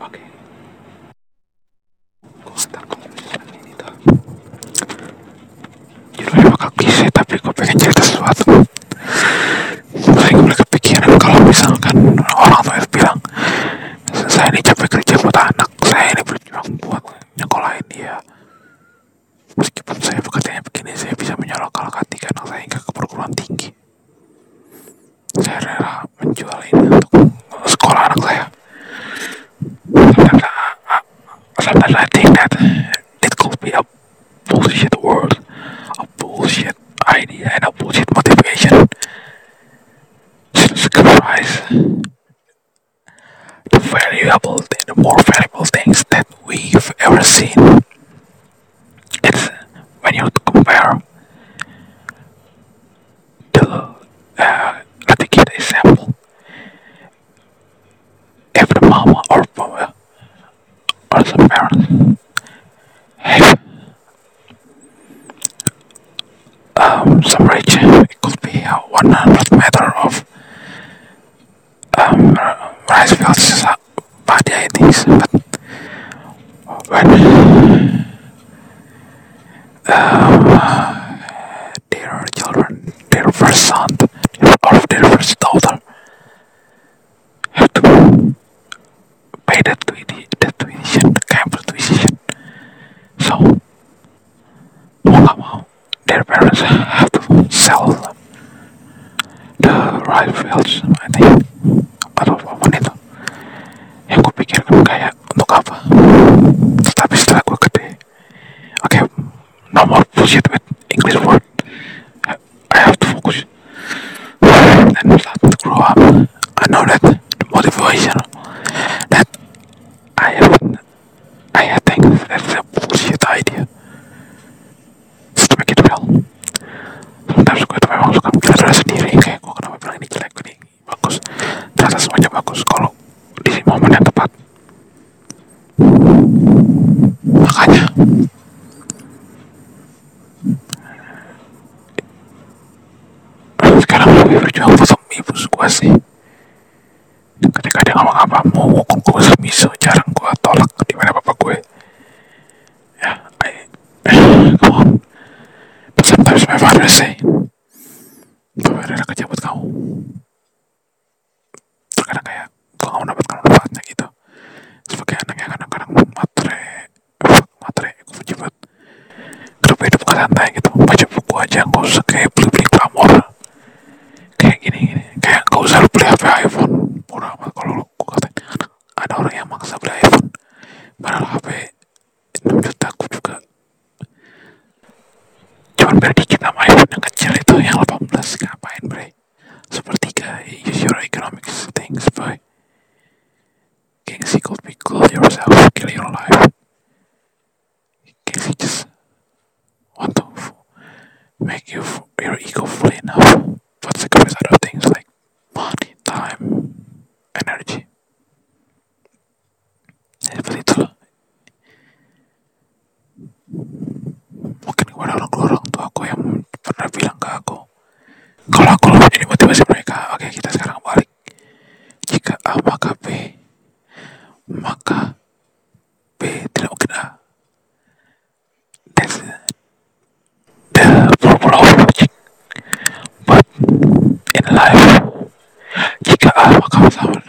Oke. Gue ntar ini tuh judulnya bakal klise tapi gue pengen cerita sesuatu. Saya mulai kepikiran kalau misalkan orang itu bilang saya ini capek kerja buat anak, saya ini berjuang buat nyekolahin dia. Meskipun saya sometimes I think that it could be a bullshit world, a bullshit idea, and a bullshit motivation to sacrifice the valuable, the more valuable things that we've ever seen. It's when you compare the, or some parents have um, some rich, it could be a 100 meter of um, rice fields, uh, bad things, but when um, their children, their first son, or their first daughter, have to pay that tuition, So, mau gak mau, their parents have to sell the rice fields, I think, atau apa pun itu. Yang gue pikirkan kayak untuk apa? Tetapi setelah gue gede, okay, no more bullshit with English word. I have to focus. And start to grow up. I know that the motivation that I have, I think that's a to make it real. Sometimes gue tuh memang suka mikir diri sendiri kayak gue kenapa bilang ini jelek ini bagus. Ternyata semuanya bagus kalau di momen yang tepat. Makanya sekarang lebih berjuang untuk ibu gue sih ketika dia ngomong apa mau ngomong gue semiso jarang gue tolak di mana bapak gue ya I, come on but father say bahwa ada kerja buat kamu terkadang kayak gue gak mendapatkan manfaatnya gitu sebagai anak yang kadang-kadang matre matre gue buat kenapa hidup gak santai gitu baca buku aja gak usah biar dikit sama iPhone yang kecil itu yang 18 ngapain bre? Sepertiga use your economics things boy. Gengsi could be kill yourself kill your life. Gengsi just want to make you your ego full enough. But sacrifice other things like money, time, energy. Seperti itulah. Mungkin kepada orang jika A maka sama, sama